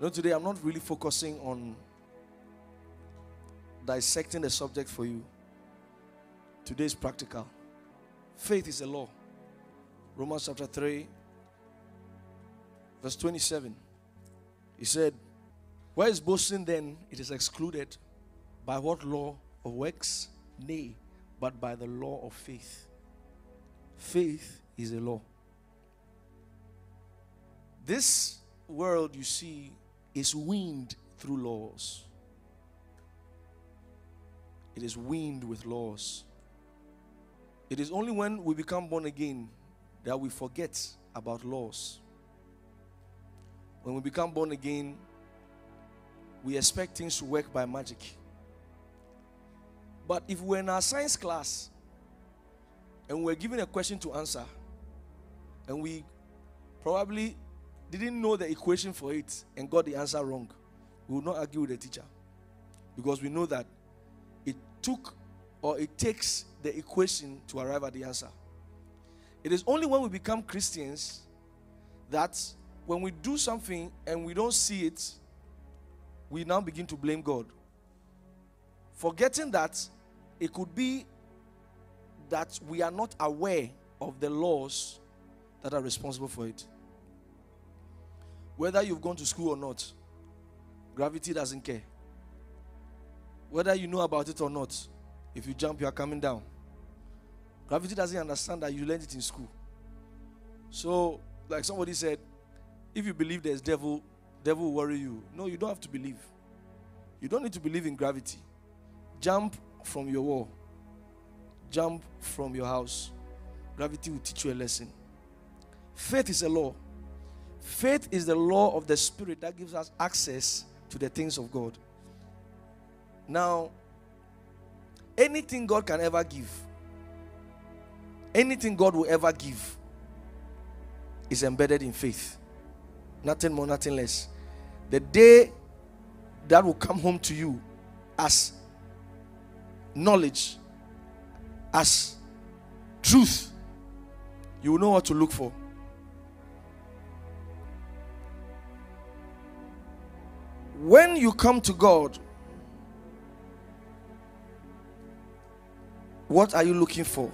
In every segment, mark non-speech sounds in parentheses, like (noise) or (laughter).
You know, today I'm not really focusing on dissecting the subject for you. Today is practical. Faith is a law. Romans chapter 3, verse 27. He said, Where is boasting then? It is excluded. By what law of works? Nay, but by the law of faith. Faith is a law. This world you see is weaned through laws. It is weaned with laws. It is only when we become born again that we forget about laws. When we become born again, we expect things to work by magic. But if we're in our science class and we're given a question to answer, and we probably didn't know the equation for it and got the answer wrong, we will not argue with the teacher because we know that it took or it takes the equation to arrive at the answer. It is only when we become Christians that when we do something and we don't see it, we now begin to blame God. Forgetting that it could be that we are not aware of the laws that are responsible for it. Whether you've gone to school or not, gravity doesn't care. Whether you know about it or not, if you jump, you are coming down. Gravity doesn't understand that you learned it in school. So, like somebody said, if you believe there's devil, devil will worry you. No, you don't have to believe. You don't need to believe in gravity. Jump from your wall. Jump from your house. Gravity will teach you a lesson. Faith is a law. Faith is the law of the Spirit that gives us access to the things of God. Now, anything God can ever give, anything God will ever give, is embedded in faith. Nothing more, nothing less. The day that will come home to you as knowledge, as truth, you will know what to look for. When you come to God, what are you looking for?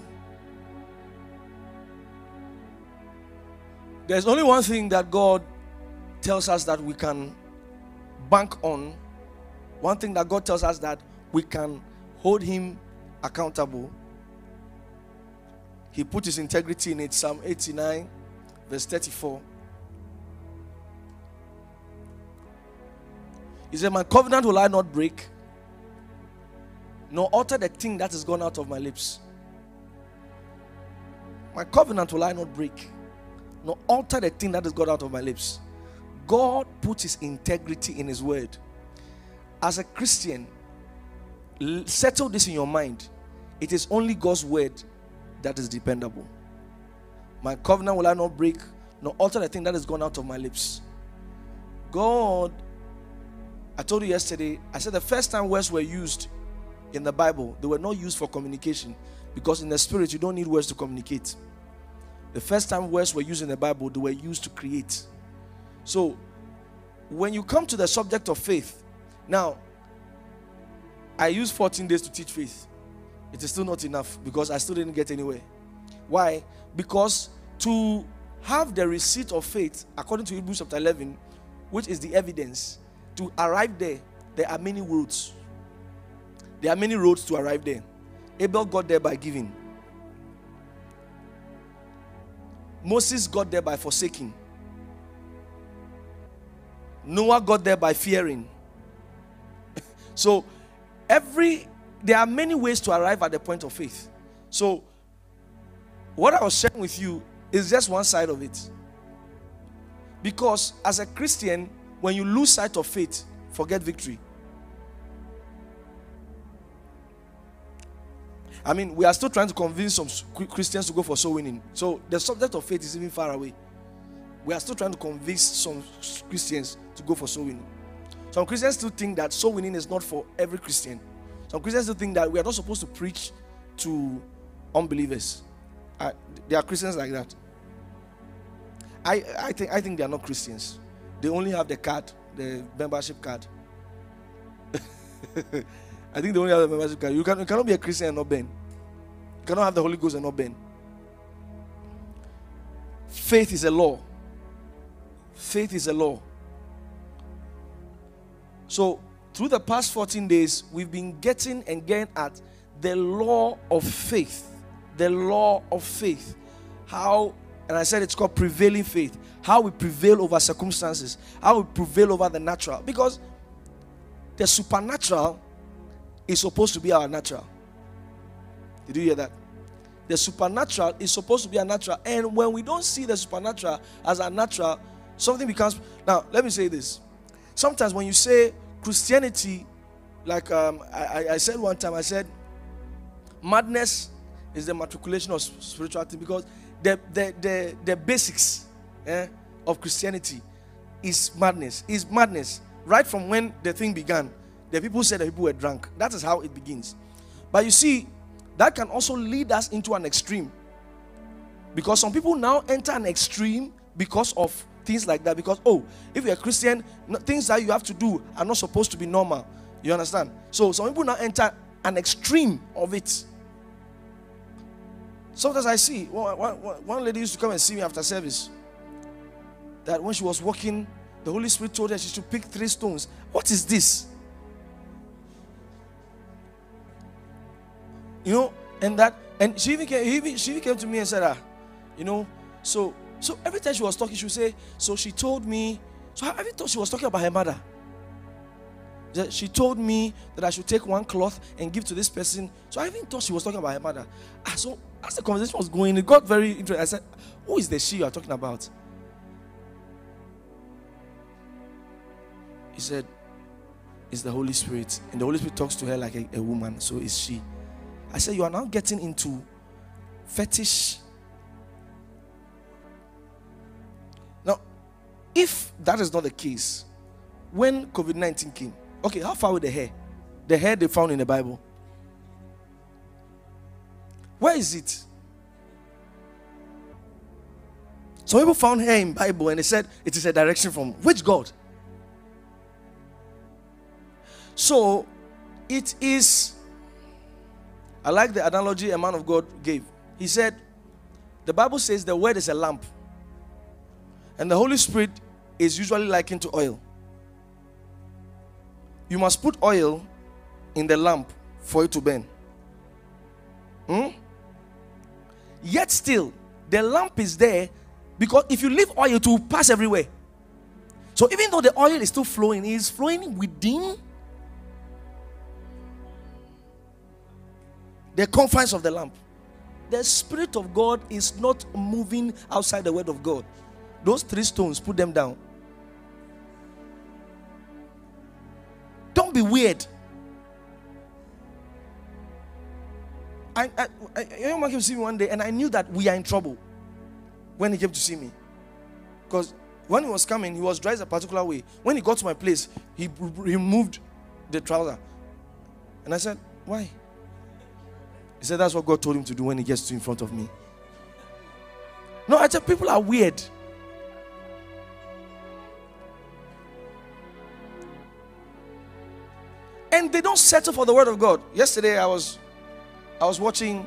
There's only one thing that God tells us that we can bank on. One thing that God tells us that we can hold Him accountable. He put His integrity in it. Psalm 89, verse 34. He said, My covenant will I not break, nor alter the thing that is gone out of my lips. My covenant will I not break, nor alter the thing that is gone out of my lips. God put his integrity in his word. As a Christian, settle this in your mind. It is only God's word that is dependable. My covenant will I not break, nor alter the thing that is gone out of my lips. God I told you yesterday, I said the first time words were used in the Bible, they were not used for communication because in the spirit, you don't need words to communicate. The first time words were used in the Bible, they were used to create. So, when you come to the subject of faith, now, I used 14 days to teach faith. It is still not enough because I still didn't get anywhere. Why? Because to have the receipt of faith, according to Hebrews chapter 11, which is the evidence, to arrive there, there are many roads. There are many roads to arrive there. Abel got there by giving. Moses got there by forsaking. Noah got there by fearing. (laughs) so, every there are many ways to arrive at the point of faith. So, what I was sharing with you is just one side of it. Because as a Christian, when you lose sight of faith, forget victory. I mean, we are still trying to convince some Christians to go for soul winning. So the subject of faith is even far away. We are still trying to convince some Christians to go for soul winning. Some Christians still think that soul winning is not for every Christian. Some Christians still think that we are not supposed to preach to unbelievers. Uh, there are Christians like that. I, I think I think they are not Christians. They only have the card, the membership card. (laughs) I think they only have the membership card. You, can, you cannot be a Christian and not burn. You cannot have the Holy Ghost and not burn. Faith is a law. Faith is a law. So, through the past 14 days, we've been getting and getting at the law of faith. The law of faith. How, and I said it's called prevailing faith. How we prevail over circumstances. How we prevail over the natural. Because the supernatural is supposed to be our natural. Did you hear that? The supernatural is supposed to be our natural. And when we don't see the supernatural as our natural, something becomes. Now, let me say this. Sometimes when you say Christianity, like um, I, I said one time, I said, madness is the matriculation of spirituality because the, the, the, the basics eh, of Christianity is madness. Is madness. Right from when the thing began, the people said that people were drunk. That is how it begins. But you see, that can also lead us into an extreme. Because some people now enter an extreme because of things like that. Because, oh, if you're a Christian, things that you have to do are not supposed to be normal. You understand? So some people now enter an extreme of it. Sometimes I see one, one, one lady used to come and see me after service. That when she was walking, the Holy Spirit told her she should pick three stones. What is this? You know, and that, and she even came, even, she even came to me and said, ah, you know, so so every time she was talking, she would say, So she told me, so I even thought she was talking about her mother. She told me that I should take one cloth and give to this person. So I even thought she was talking about her mother. Ah, so as the conversation was going, it got very interesting. I said, Who is the she you are talking about? He said, It's the Holy Spirit. And the Holy Spirit talks to her like a, a woman. So is she. I said, You are now getting into fetish Now, If that is not the case, when COVID 19 came, okay, how far with the hair? The hair they found in the Bible. Where is it? Some people found hair in Bible and they said it is a direction from which God? So it is I like the analogy a man of God gave. He said, The Bible says the word is a lamp, and the Holy Spirit is usually likened to oil. You must put oil in the lamp for it to burn. Hmm? Yet still, the lamp is there because if you leave oil, it will pass everywhere. So even though the oil is still flowing, it is flowing within the confines of the lamp. The Spirit of God is not moving outside the Word of God. Those three stones, put them down. Don't be weird. I, I, a young man came to see me one day, and I knew that we are in trouble when he came to see me. Because when he was coming, he was dressed a particular way. When he got to my place, he removed the trouser. And I said, Why? Said, That's what God told him to do when he gets to in front of me. No, I said, People are weird. and they don't settle for the word of God. Yesterday I was I was watching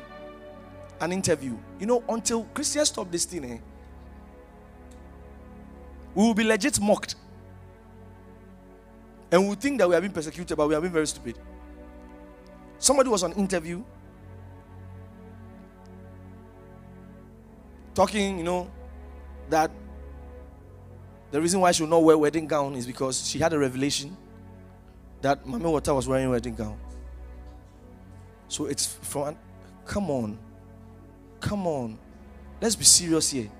an interview. You know, until Christians stop this thing, eh, we will be legit mocked. And we think that we are being persecuted, but we are being very stupid. Somebody was on interview talking, you know, that the reason why she will not wear wedding gown is because she had a revelation that Mami Water was wearing wedding gown. So it's from, come on, come on. Let's be serious here.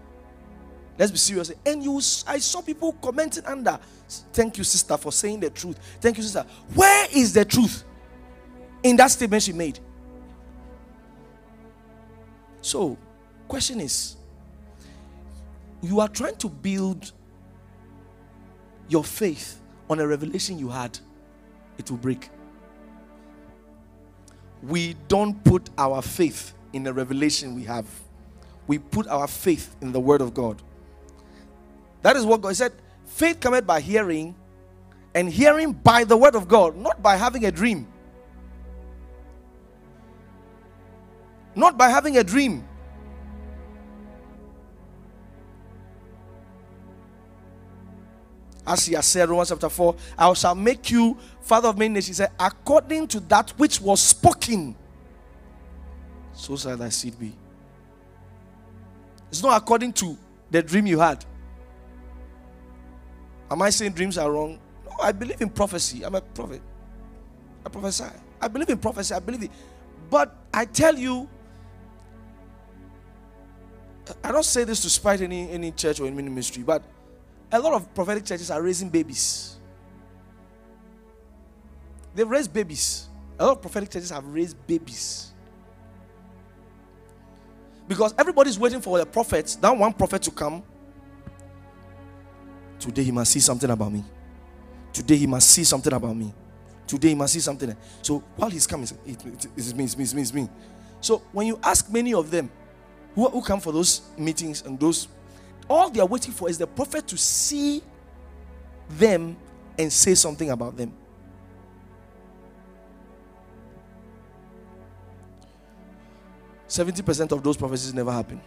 Let's be serious. And you, I saw people commenting under. Thank you, sister, for saying the truth. Thank you, sister. Where is the truth in that statement she made? So, question is, you are trying to build your faith on a revelation you had it will break. We don't put our faith in the revelation we have, we put our faith in the Word of God. That is what God said. Faith cometh by hearing, and hearing by the word of God, not by having a dream. Not by having a dream. As he has said, Romans chapter 4, I shall make you father of many nations. He said, according to that which was spoken, so shall thy seed be. It's not according to the dream you had. Am I saying dreams are wrong? No, I believe in prophecy. I'm a prophet. I prophesy. I believe in prophecy. I believe it. But I tell you, I don't say this to spite any, any church or any ministry, but a lot of prophetic churches are raising babies. They've raised babies. A lot of prophetic churches have raised babies. Because everybody's waiting for the prophets, that one prophet to come. Today he must see something about me. Today he must see something about me. Today he must see something. So while he's coming, it, it, it's me, it's me, it's me, it's me. So when you ask many of them who, who come for those meetings and those, all they are waiting for is the prophet to see them and say something about them. 70% of those prophecies never happen.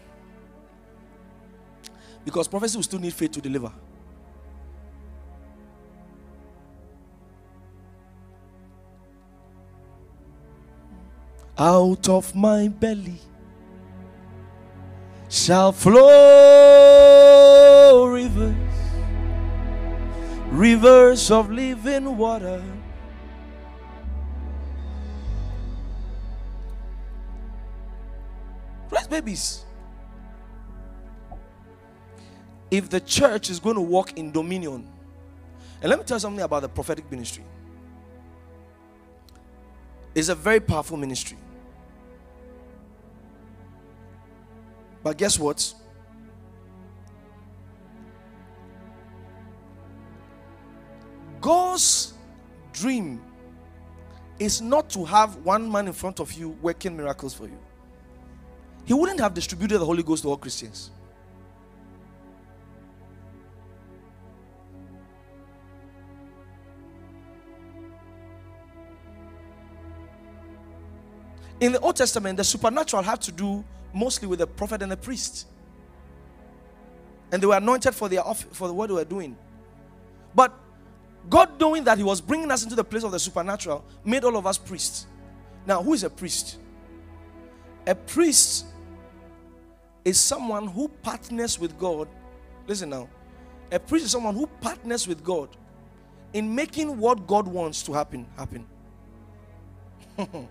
Because prophecy will still need faith to deliver. Out of my belly shall flow rivers of living water. Raise babies. If the church is going to walk in dominion, and let me tell you something about the prophetic ministry. It's a very powerful ministry. But guess what? God's dream is not to have one man in front of you working miracles for you he wouldn't have distributed the Holy Ghost to all Christians. In the Old Testament, the supernatural had to do mostly with the prophet and the priest. And they were anointed for, their for what they were doing. But God, knowing that He was bringing us into the place of the supernatural, made all of us priests. Now, who is a priest? A priest is someone who partners with God. Listen now. A priest is someone who partners with God in making what God wants to happen happen. (laughs)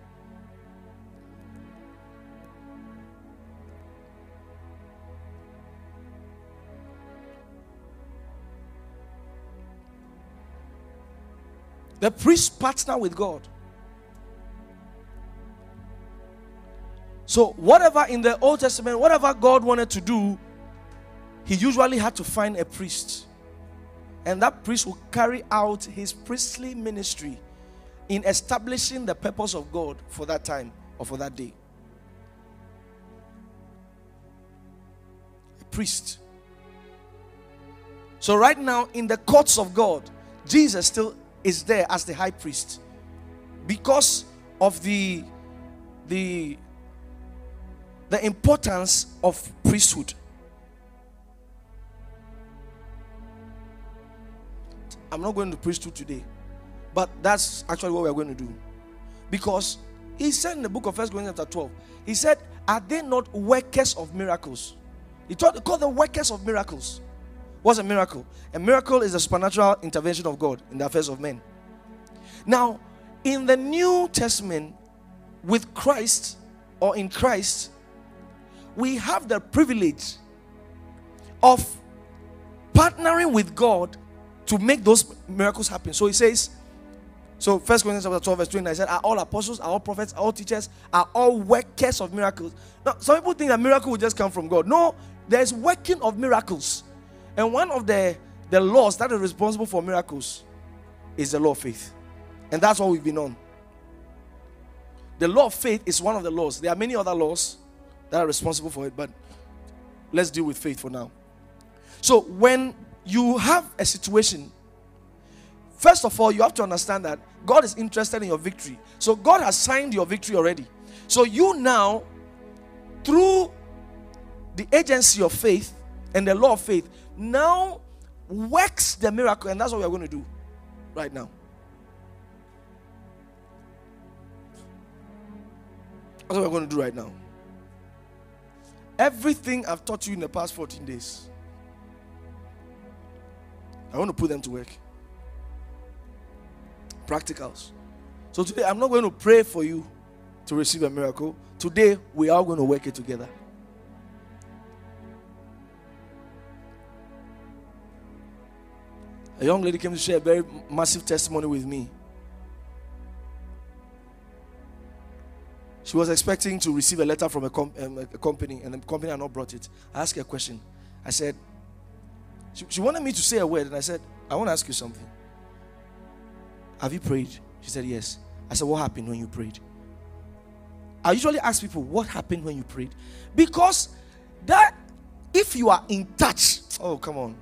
the priest partner with God. So, whatever in the Old Testament, whatever God wanted to do, he usually had to find a priest. And that priest will carry out his priestly ministry in establishing the purpose of God for that time or for that day. A priest. So, right now, in the courts of God, Jesus still is there as the high priest because of the the the importance of priesthood. I'm not going to priesthood today, but that's actually what we're going to do. Because he said in the book of First Corinthians chapter 12, he said, Are they not workers of miracles? He taught, called them workers of miracles. What's a miracle? A miracle is a supernatural intervention of God in the affairs of men. Now, in the New Testament, with Christ or in Christ, we have the privilege of partnering with God to make those miracles happen. So he says, so First Corinthians chapter 12, verse 29 said, Are all apostles, are all prophets, are all teachers, are all workers of miracles. Now, some people think that miracle will just come from God. No, there's working of miracles. And one of the, the laws that is responsible for miracles is the law of faith. And that's what we've been on. The law of faith is one of the laws. There are many other laws that are responsible for it, but let's deal with faith for now. So, when you have a situation, First of all, you have to understand that God is interested in your victory. So God has signed your victory already. So you now, through the agency of faith and the law of faith, now works the miracle, and that's what we're going to do right now. That's what we're going to do right now. Everything I've taught you in the past 14 days, I want to put them to work. Practicals. So today, I'm not going to pray for you to receive a miracle. Today, we are going to work it together. A young lady came to share a very massive testimony with me. She was expecting to receive a letter from a, com- um, a company, and the company had not brought it. I asked her a question. I said, she, she wanted me to say a word, and I said, I want to ask you something. Have you prayed? She said, Yes. I said, What happened when you prayed? I usually ask people, What happened when you prayed? Because that, if you are in touch, oh, come on.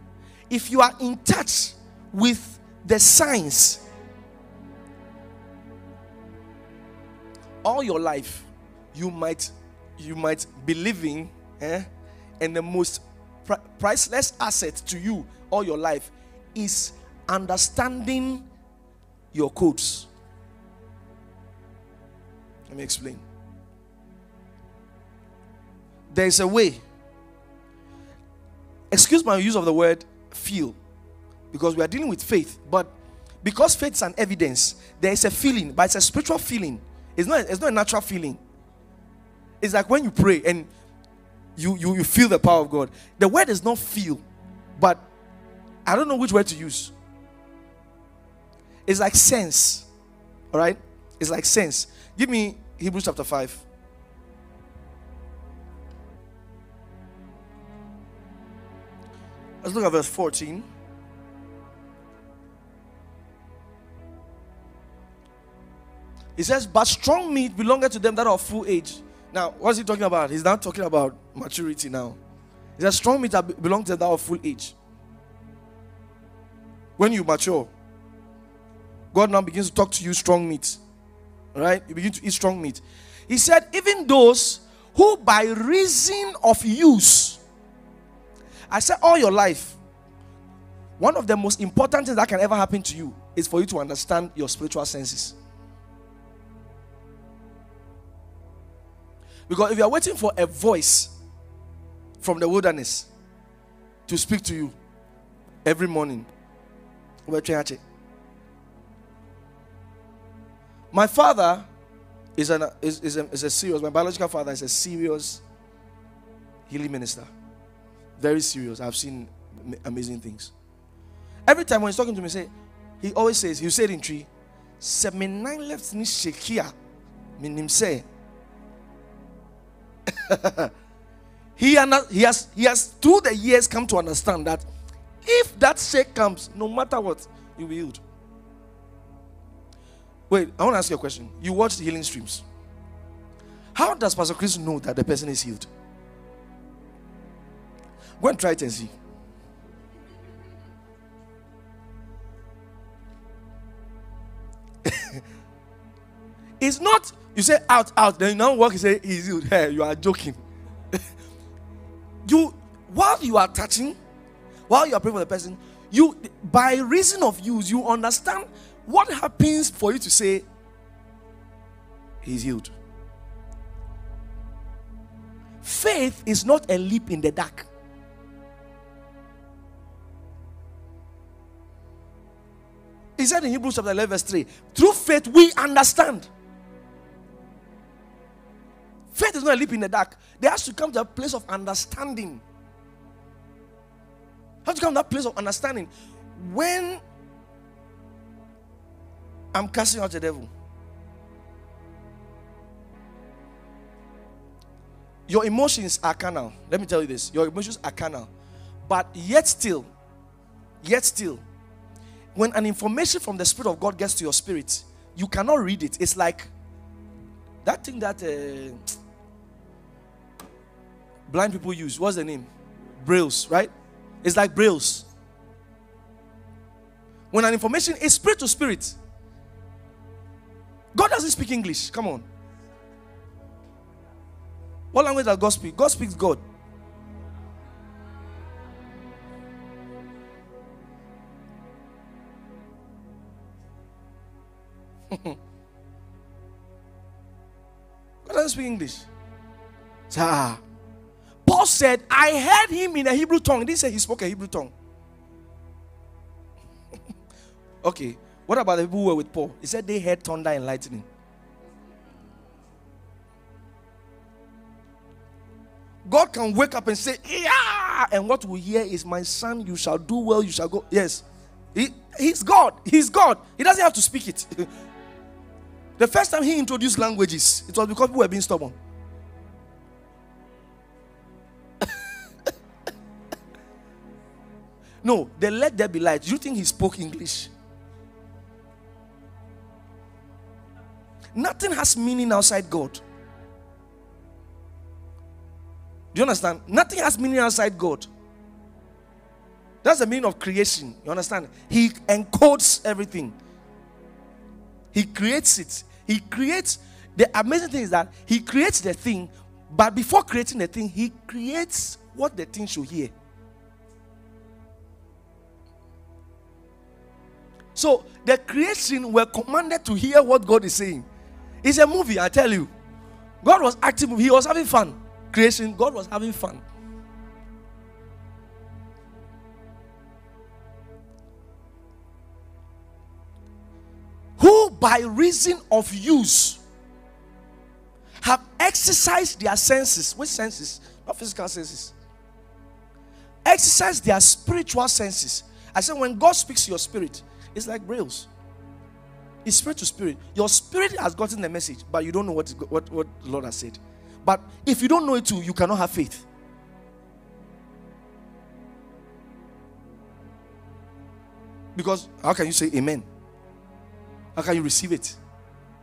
If you are in touch with the signs. All your life you might you might be living eh, and the most priceless asset to you all your life is understanding your codes. Let me explain. There is a way excuse my use of the word feel because we are dealing with faith but because faith is an evidence there is a feeling but it's a spiritual feeling it's not, it's not a natural feeling. It's like when you pray and you, you, you feel the power of God. The word is not feel, but I don't know which word to use. It's like sense. All right? It's like sense. Give me Hebrews chapter 5. Let's look at verse 14. He says, But strong meat belongeth to them that are full age. Now, what's he talking about? He's not talking about maturity now. He says, Strong meat belongs to them that are of full age. When you mature, God now begins to talk to you strong meat. Right? You begin to eat strong meat. He said, Even those who by reason of use, I said all your life, one of the most important things that can ever happen to you is for you to understand your spiritual senses. Because if you are waiting for a voice from the wilderness to speak to you every morning, my father is, an, is, is, a, is a serious, my biological father is a serious healing minister. Very serious. I've seen amazing things. Every time when he's talking to me, say, he always says, he said in tree, seven nine left me shekia, minim say, (laughs) he, he, has, he has, through the years, come to understand that if that shake comes, no matter what, you'll healed. Wait, I want to ask you a question. You watch the healing streams. How does Pastor Chris know that the person is healed? Go and try it and see. (laughs) it's not you say out, out, then you now walk, you say he's healed. Hey, you are joking. (laughs) you while you are touching, while you are praying for the person, you by reason of use, you understand what happens for you to say he's healed. Faith is not a leap in the dark. He said in Hebrews chapter 11, verse 3 through faith we understand. Faith is not a leap in the dark. There has to come to a place of understanding. Have to come to that place of understanding. When I'm casting out the devil, your emotions are carnal. Let me tell you this: your emotions are carnal, but yet still, yet still, when an information from the Spirit of God gets to your spirit, you cannot read it. It's like that thing that. Uh, blind people use. What's the name? Brails, right? It's like brails. When an information is spirit to spirit, God doesn't speak English. Come on. What language does God speak? God speaks God. (laughs) God doesn't speak English. Ah. Paul said, I heard him in a Hebrew tongue. He didn't say he spoke a Hebrew tongue. (laughs) okay. What about the people who were with Paul? He said they heard thunder and lightning. God can wake up and say, Yeah, and what we hear is, My son, you shall do well, you shall go. Yes, he, he's God. He's God. He doesn't have to speak it. (laughs) the first time he introduced languages, it was because people were being stubborn. No, they let there be light. You think he spoke English? Nothing has meaning outside God. Do you understand? Nothing has meaning outside God. That's the meaning of creation. You understand? He encodes everything. He creates it. He creates the amazing thing is that he creates the thing, but before creating the thing, he creates what the thing should hear. So the creation were commanded to hear what God is saying. It's a movie, I tell you. God was active, he was having fun. Creation, God was having fun. Who, by reason of use, have exercised their senses. Which senses? Not physical senses. Exercise their spiritual senses. I said, when God speaks to your spirit, it's like brails. It's spirit to spirit. Your spirit has gotten the message, but you don't know what, what, what the Lord has said. But if you don't know it too, you cannot have faith. Because how can you say amen? How can you receive it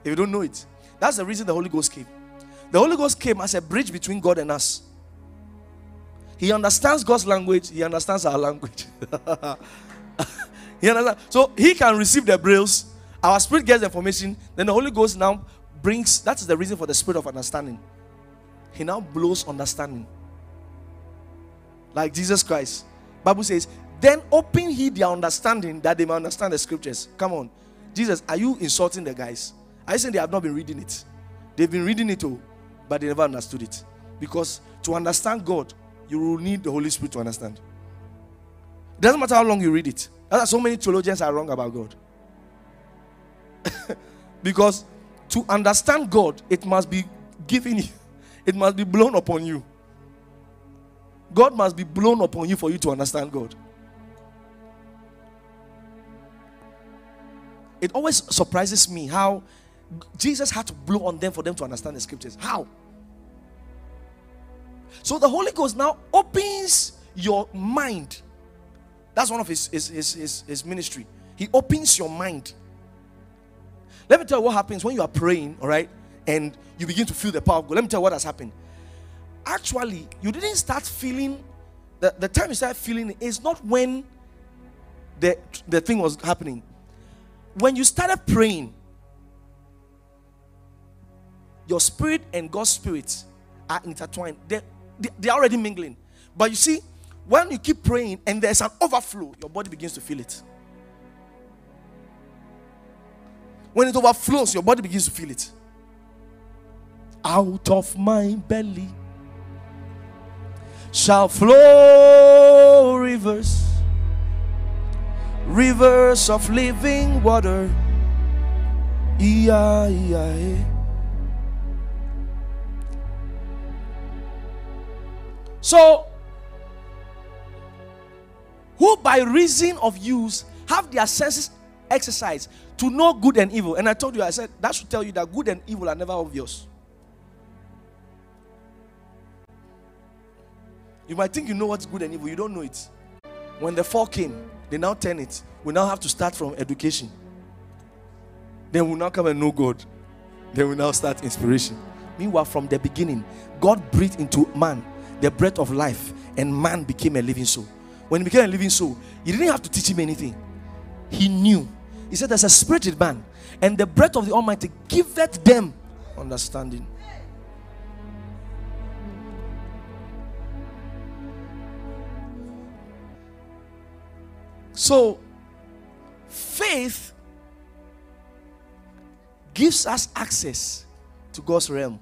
if you don't know it? That's the reason the Holy Ghost came. The Holy Ghost came as a bridge between God and us. He understands God's language, He understands our language. (laughs) he understands. So He can receive the brails our spirit gets the information, then the Holy Ghost now brings that's the reason for the spirit of understanding. He now blows understanding. Like Jesus Christ. Bible says, then open he their understanding that they may understand the scriptures. Come on. Jesus, are you insulting the guys? I saying they have not been reading it. They've been reading it all, but they never understood it. Because to understand God, you will need the Holy Spirit to understand. It doesn't matter how long you read it. That's why so many theologians are wrong about God. (laughs) because to understand God, it must be given you, it must be blown upon you. God must be blown upon you for you to understand God. It always surprises me how Jesus had to blow on them for them to understand the scriptures. How? So the Holy Ghost now opens your mind. That's one of his, his, his, his, his ministry. He opens your mind let me tell you what happens when you are praying, all right, and you begin to feel the power of God. Let me tell you what has happened. Actually, you didn't start feeling the, the time you start feeling it is not when the, the thing was happening. When you started praying, your spirit and God's spirit are intertwined. They, they, they're already mingling. But you see, when you keep praying and there's an overflow, your body begins to feel it. When it overflows, your body begins to feel it. Out of my belly shall flow rivers, rivers of living water. So, who by reason of use have their senses exercised to know good and evil. And I told you, I said, that should tell you that good and evil are never obvious. You might think you know what's good and evil, you don't know it. When the fall came, they now turn it. We now have to start from education. Then we now come and know God. Then we now start inspiration. Meanwhile, from the beginning, God breathed into man the breath of life, and man became a living soul. When he became a living soul, you didn't have to teach him anything. he knew. He said, There's a spirit in man, and the breath of the Almighty giveth them understanding. So, faith gives us access to God's realm.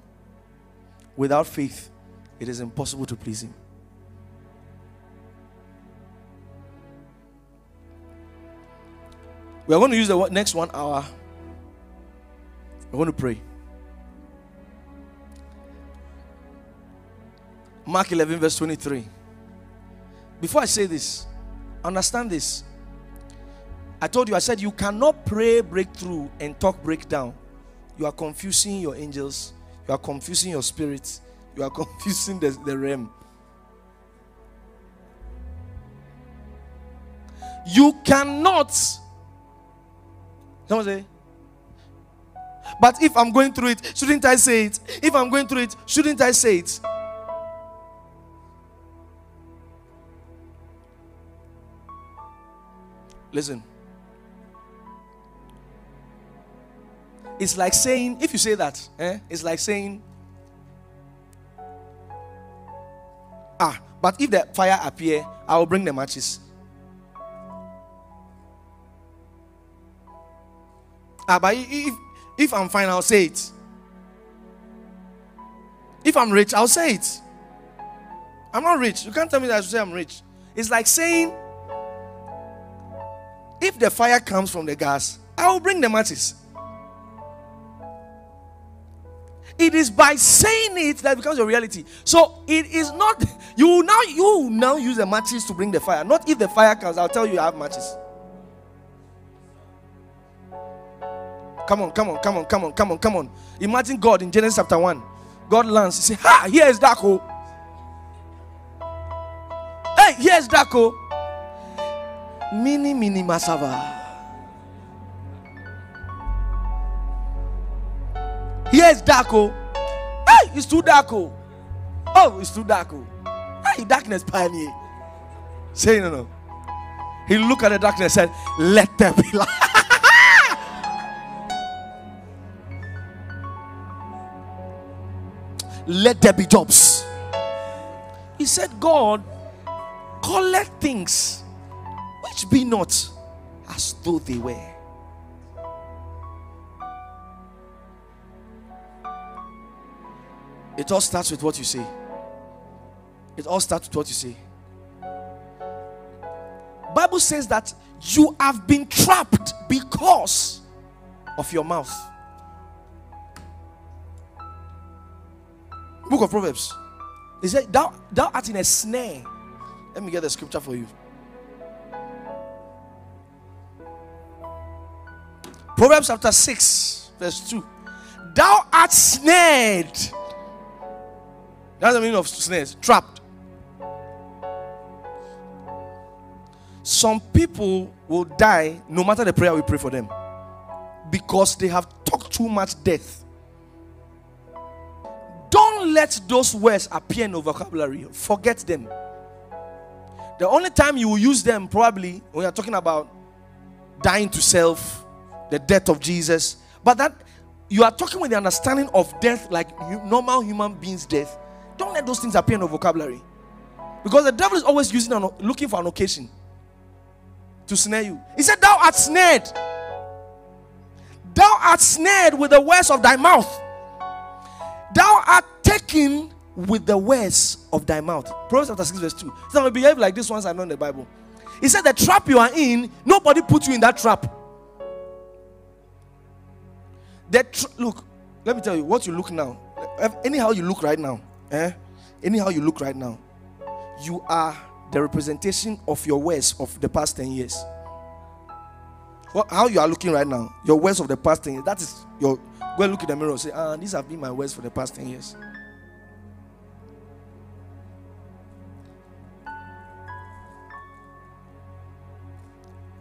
Without faith, it is impossible to please Him. We are going to use the next one hour. We're going to pray. Mark 11, verse 23. Before I say this, understand this. I told you, I said you cannot pray breakthrough and talk breakdown. You are confusing your angels, you are confusing your spirits, you are (laughs) confusing the, the realm. You cannot. Someone say, but if I'm going through it, shouldn't I say it? If I'm going through it, shouldn't I say it? Listen. It's like saying, if you say that, eh, it's like saying, ah, but if the fire appear, I will bring the matches. Ah, but if if I'm fine, I'll say it. If I'm rich, I'll say it. I'm not rich. You can't tell me that I should say I'm rich. It's like saying, if the fire comes from the gas, I will bring the matches. It is by saying it that becomes your reality. So it is not you now you now use the matches to bring the fire. Not if the fire comes, I'll tell you I have matches. Come on, come on, come on, come on, come on, come on. Imagine God in Genesis chapter 1. God lands. He say, Ha, here is Daco. Hey, here's Daco. Mini, mini, masava. Here's Daco. Hey, it's too Daco. Oh. oh, it's too Daco. Oh. Hey, darkness pioneer. Say no, no. He looked at the darkness and said, Let there be light. Let there be jobs. He said, God, collect things which be not as though they were. It all starts with what you say. It all starts with what you say. Bible says that you have been trapped because of your mouth. Book of Proverbs. He said, Thou, thou art in a snare. Let me get the scripture for you. Proverbs chapter 6, verse 2. Thou art snared. That's the meaning of snares. Trapped. Some people will die no matter the prayer we pray for them because they have talked too much death. Let those words appear in your vocabulary. Forget them. The only time you will use them, probably, when you're talking about dying to self, the death of Jesus, but that you are talking with the understanding of death like normal human beings' death. Don't let those things appear in your vocabulary. Because the devil is always using an, looking for an occasion to snare you. He said, Thou art snared. Thou art snared with the words of thy mouth. Thou art taken with the words of thy mouth. Proverbs chapter 6, verse 2. So I behave like this once I know in the Bible. He said, The trap you are in, nobody put you in that trap. That tr- look, let me tell you what you look now. Anyhow, you look right now. Eh? Anyhow, you look right now. You are the representation of your words of the past 10 years. What, how you are looking right now, your words of the past 10 years, that is your Go and look in the mirror and say, Ah, these have been my words for the past 10 years.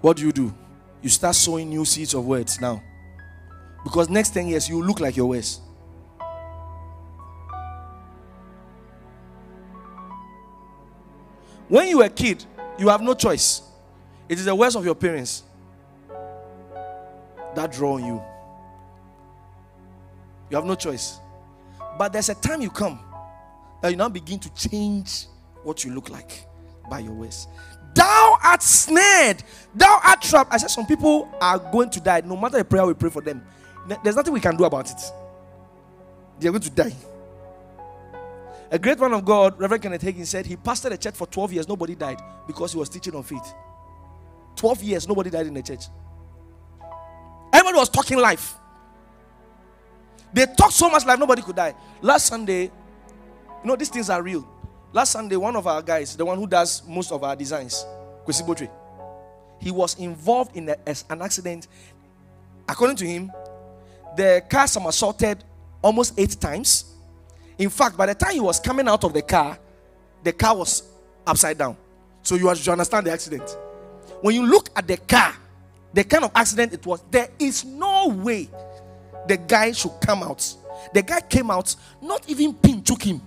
What do you do? You start sowing new seeds of words now. Because next 10 years, you look like your words. When you were a kid, you have no choice. It is the words of your parents. that draw on you. You have no choice. But there's a time you come that you now begin to change what you look like by your ways. Thou art snared, thou art trapped. I said, Some people are going to die no matter the prayer we pray for them. There's nothing we can do about it. They're going to die. A great man of God, Reverend Kenneth Hagin, said he pastored a church for 12 years, nobody died because he was teaching on faith. 12 years, nobody died in the church. Everybody was talking life. They talked so much life, nobody could die. Last Sunday, you know, these things are real. Last Sunday, one of our guys, the one who does most of our designs, Kwesi Botwe, he was involved in a, an accident. According to him, the car somersaulted almost eight times. In fact, by the time he was coming out of the car, the car was upside down. So you, you understand the accident. When you look at the car, the kind of accident it was, there is no way the guy should come out. The guy came out, not even pin took him.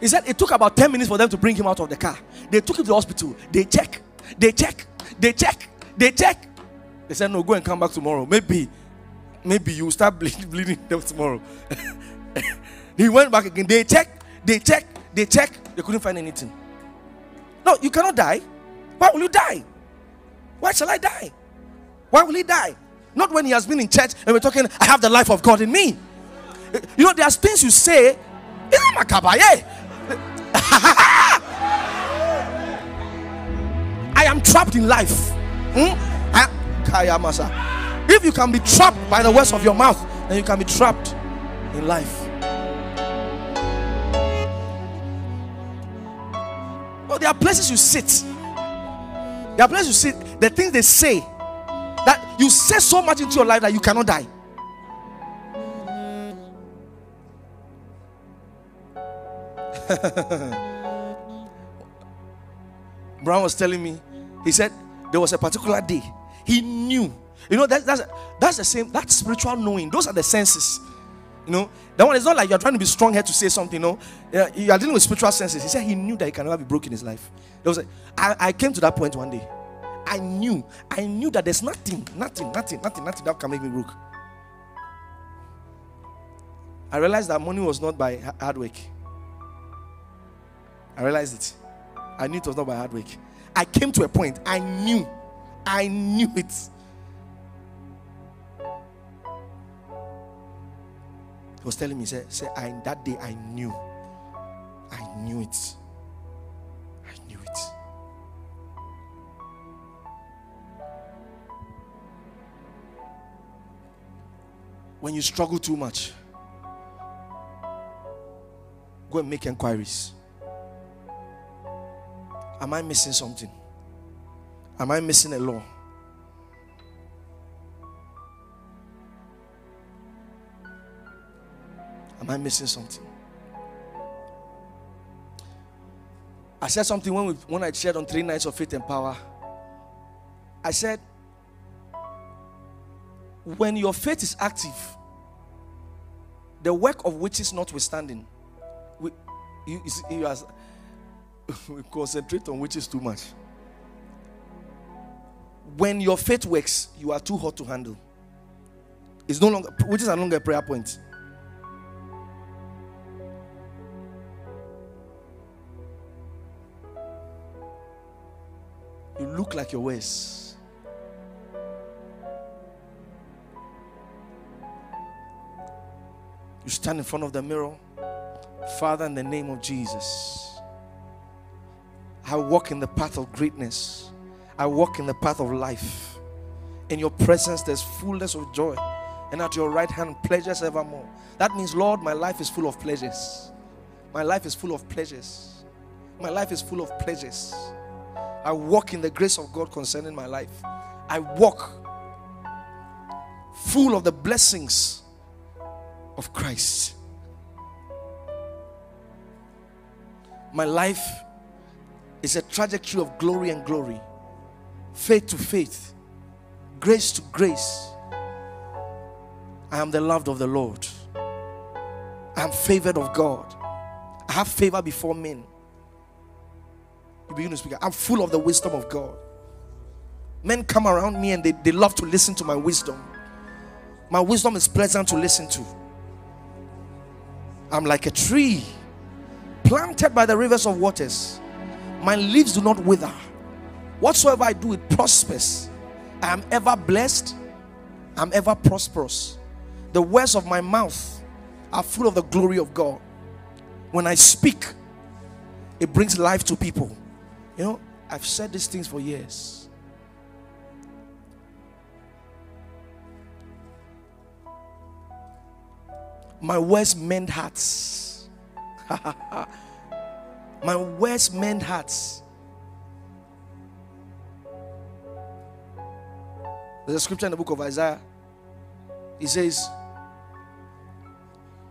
He said it took about 10 minutes for them to bring him out of the car. They took him to the hospital. They check, they check, they check, they check. They said, No, go and come back tomorrow. Maybe, maybe you start (laughs) bleeding, them tomorrow. (laughs) he went back again. They check, they check, they check, they couldn't find anything. No, you cannot die. Why will you die? Why shall I die? Why will he die? Not when he has been in church and we're talking, I have the life of God in me. You know, there's things you say, (laughs) I am trapped in life. Hmm? If you can be trapped by the words of your mouth, then you can be trapped in life. Well, there are places you sit. There are places you sit. The things they say that you say so much into your life that you cannot die. (laughs) Brown was telling me, he said there was a particular day he knew. You know, that, that's that's the same, that's spiritual knowing. Those are the senses. You know, that one is not like you're trying to be strong here to say something. No, you are dealing with spiritual senses. He said he knew that he can never be broken in his life. There was a, I, I came to that point one day. I knew, I knew that there's nothing, nothing, nothing, nothing, nothing that can make me broke. I realized that money was not by hard work. I realized it. I knew it was not by hard work. I came to a point. I knew. I knew it. He was telling me, say, say, I that day I knew. I knew it. I knew it. When you struggle too much, go and make inquiries. Am I missing something? Am I missing a law? Am I missing something? I said something when, we, when I shared on three nights of faith and power. I said, when your faith is active, the work of witches notwithstanding, we, you, you, you we (laughs) concentrate on which is too much. When your faith works, you are too hot to handle. It's no longer witches are no longer a prayer point. You look like your ways. You stand in front of the mirror. Father, in the name of Jesus, I walk in the path of greatness. I walk in the path of life. In your presence, there's fullness of joy. And at your right hand, pleasures evermore. That means, Lord, my life is full of pleasures. My life is full of pleasures. My life is full of pleasures. I walk in the grace of God concerning my life. I walk full of the blessings of Christ. My life is a trajectory of glory and glory, faith to faith, grace to grace. I am the loved of the Lord. I am favored of God. I have favor before men. You begin to speak. I'm full of the wisdom of God. Men come around me and they, they love to listen to my wisdom. My wisdom is pleasant to listen to. I'm like a tree planted by the rivers of waters. My leaves do not wither. Whatsoever I do, it prospers. I am ever blessed. I'm ever prosperous. The words of my mouth are full of the glory of God. When I speak, it brings life to people. You know, I've said these things for years. My words mend hearts. (laughs) My words mend hearts. There's a scripture in the book of Isaiah. It says,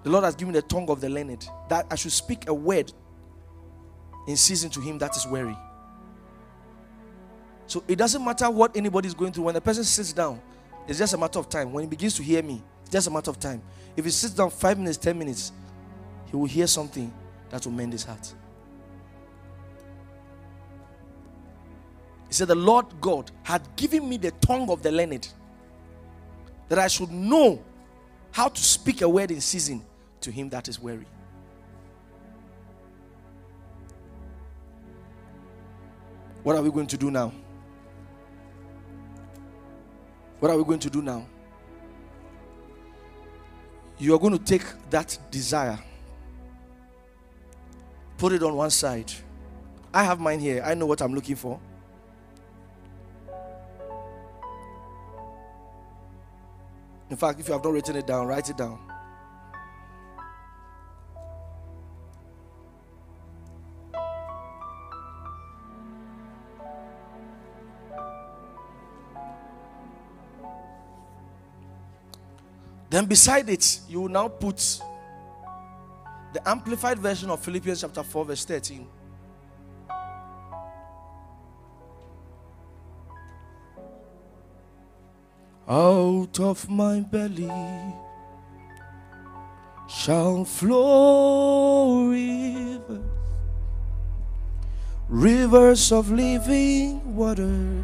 The Lord has given me the tongue of the learned that I should speak a word in season to him that is weary. So it doesn't matter what anybody is going through. When a person sits down, it's just a matter of time. When he begins to hear me, it's just a matter of time. If he sits down five minutes, ten minutes, he will hear something that will mend his heart. He said, The Lord God had given me the tongue of the learned that I should know how to speak a word in season to him that is weary. What are we going to do now? What are we going to do now? You are going to take that desire, put it on one side. I have mine here. I know what I'm looking for. In fact, if you have not written it down, write it down. Then beside it, you will now put the amplified version of Philippians chapter 4, verse 13. Out of my belly shall flow rivers, rivers of living water.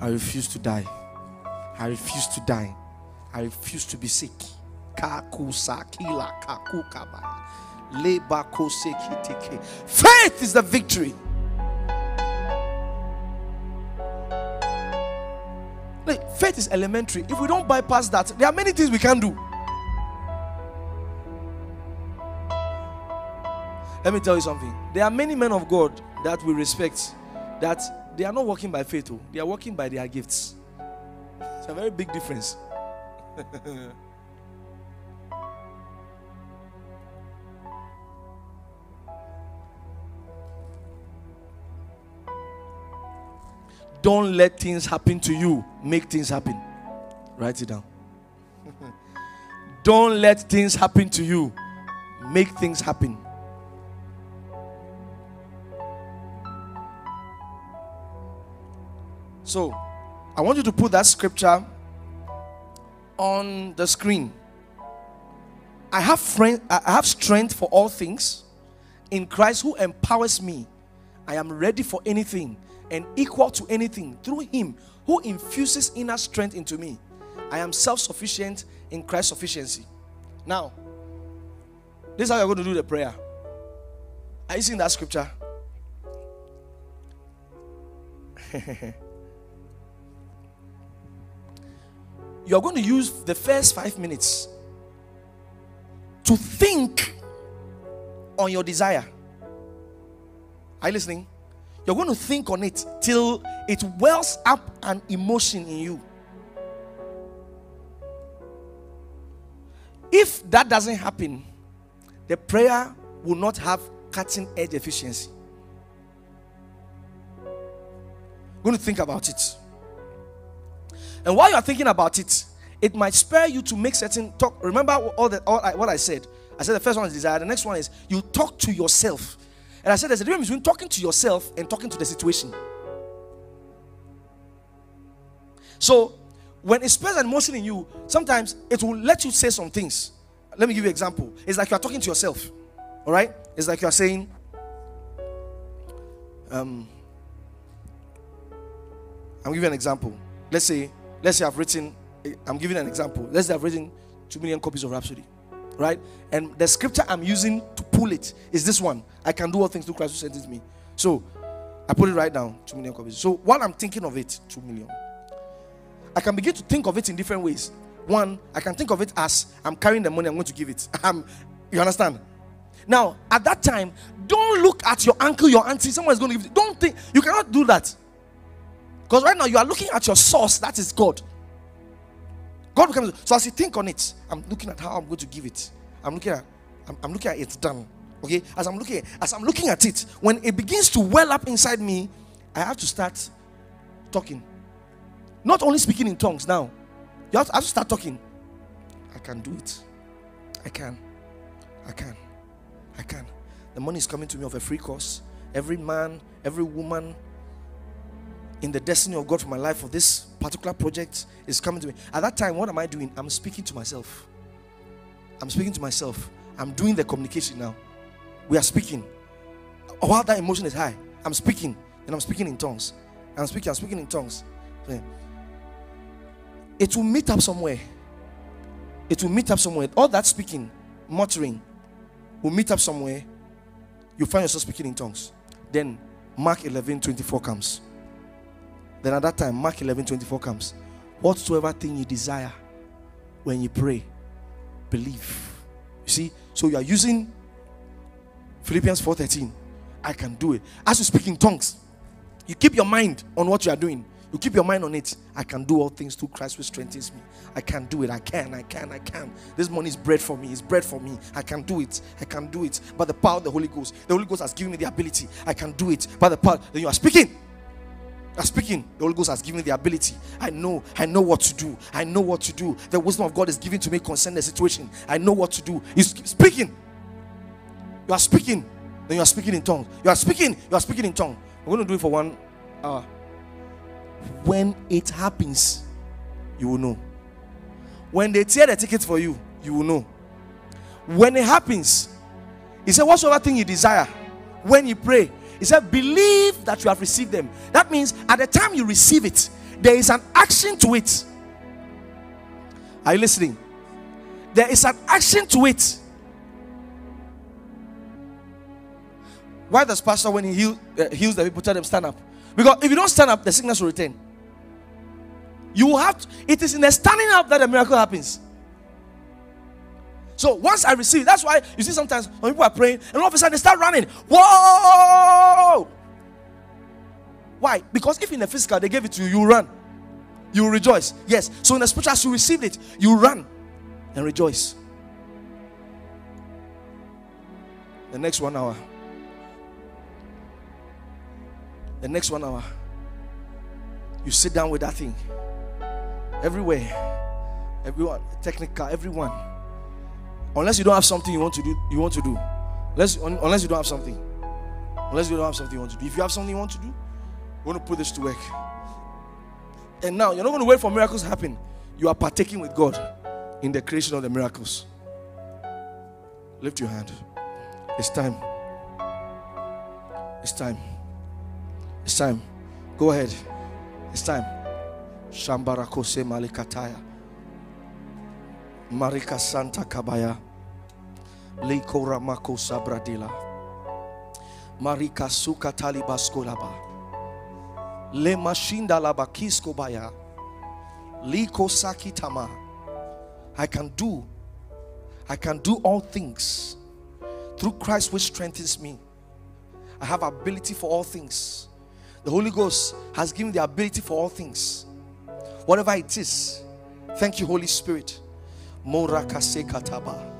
I refuse to die. I refuse to die. I refuse to be sick. Faith is the victory. faith is elementary. If we don't bypass that, there are many things we can do. Let me tell you something. There are many men of God that we respect that they are not working by faith, oh. they are working by their gifts. It's a very big difference. (laughs) Don't let things happen to you, make things happen. Write it down. (laughs) Don't let things happen to you, make things happen. So, I want you to put that scripture on the screen. I have friend, I have strength for all things in Christ who empowers me. I am ready for anything and equal to anything through him who infuses inner strength into me. I am self-sufficient in Christ's sufficiency. Now, this is how you're going to do the prayer. Are you seeing that scripture? (laughs) you're going to use the first five minutes to think on your desire. Are you listening? You're going to think on it till it wells up an emotion in you. If that doesn't happen, the prayer will not have cutting edge efficiency. I'm going to think about it. And while you're thinking about it, it might spare you to make certain talk. Remember all the all I, what I said. I said the first one is desire. The next one is you talk to yourself. And I said there's a difference between talking to yourself and talking to the situation. So when it spurs an emotion in you, sometimes it will let you say some things. Let me give you an example. It's like you are talking to yourself. All right? It's like you are saying, um, I'm giving an example. Let's say, let's say I've written, I'm giving an example. Let's say I've written two million copies of Rhapsody, right? And the scripture I'm using to pull it is this one. I can do all things through Christ who strengthens me. So I put it right down, two million copies. So while I'm thinking of it, two million, I can begin to think of it in different ways. One, I can think of it as I'm carrying the money, I'm going to give it. (laughs) Um, you understand? Now, at that time, don't look at your uncle, your auntie, someone is going to give it. Don't think, you cannot do that. Because right now you are looking at your source, that is God. God becomes so as you think on it, I'm looking at how I'm going to give it. I'm looking at I'm, I'm looking at it done. Okay, as I'm looking as I'm looking at it, when it begins to well up inside me, I have to start talking. Not only speaking in tongues now, you have to, have to start talking. I can do it. I can. I can. I can. The money is coming to me of a free course. Every man, every woman in the destiny of God for my life for this particular project is coming to me. At that time, what am I doing? I'm speaking to myself. I'm speaking to myself. I'm doing the communication now. We are speaking. While that emotion is high, I'm speaking and I'm speaking in tongues. I'm speaking, I'm speaking in tongues. It will meet up somewhere. It will meet up somewhere. All that speaking, muttering, will meet up somewhere. You find yourself speaking in tongues. Then Mark 11 24 comes. Then at that time, Mark 11 24 comes. Whatsoever thing you desire when you pray, believe. You see, so you are using Philippians 4 13. I can do it. As you speak in tongues, you keep your mind on what you are doing. You keep your mind on it. I can do all things through Christ who strengthens me. I can do it. I can. I can. I can. This money is bread for me. It's bread for me. I can do it. I can do it. By the power of the Holy Ghost. The Holy Ghost has given me the ability. I can do it. By the power. Then you are speaking. Speaking. The Holy Ghost has given me the ability. I know. I know what to do. I know what to do. The wisdom of God is given to me concerning the situation. I know what to do. You speaking. You are speaking. Then you are speaking in tongues. You are speaking. You are speaking in tongue. We're going to do it for one hour when it happens, you will know. When they tear the ticket for you, you will know. When it happens, he said, Whatsoever thing you desire, when you pray, he said, Believe that you have received them. That means at the time you receive it, there is an action to it. Are you listening? There is an action to it. Why does pastor when he heal, uh, heals the people tell them stand up? Because if you don't stand up, the sickness will return. You have to, it is in the standing up that the miracle happens. So once I receive, that's why you see sometimes when people are praying and all of a sudden they start running. Whoa! Why? Because if in the physical they gave it to you, you run. You rejoice. Yes. So in the spiritual, as you received it, you run and rejoice. The next one hour. The next one hour, you sit down with that thing. Everywhere, everyone, technical, everyone. Unless you don't have something you want to do, you want to do. Unless, unless you don't have something. Unless you don't have something you want to do. If you have something you want to do, you want to put this to work. And now you're not going to wait for miracles to happen. You are partaking with God in the creation of the miracles. Lift your hand. It's time. It's time. It's time. Go ahead. It's time. Shambarakose Malikataya. Marika Santa Kabaya. Liko Ramako Sabradila. Marika Suka Talibaskolaba. Le Mashinda Labakisko Baya. Liko Sakitama. I can do. I can do all things through Christ which strengthens me. I have ability for all things. The Holy Ghost has given the ability for all things. Whatever it is. Thank you, Holy Spirit. Morakase kataba.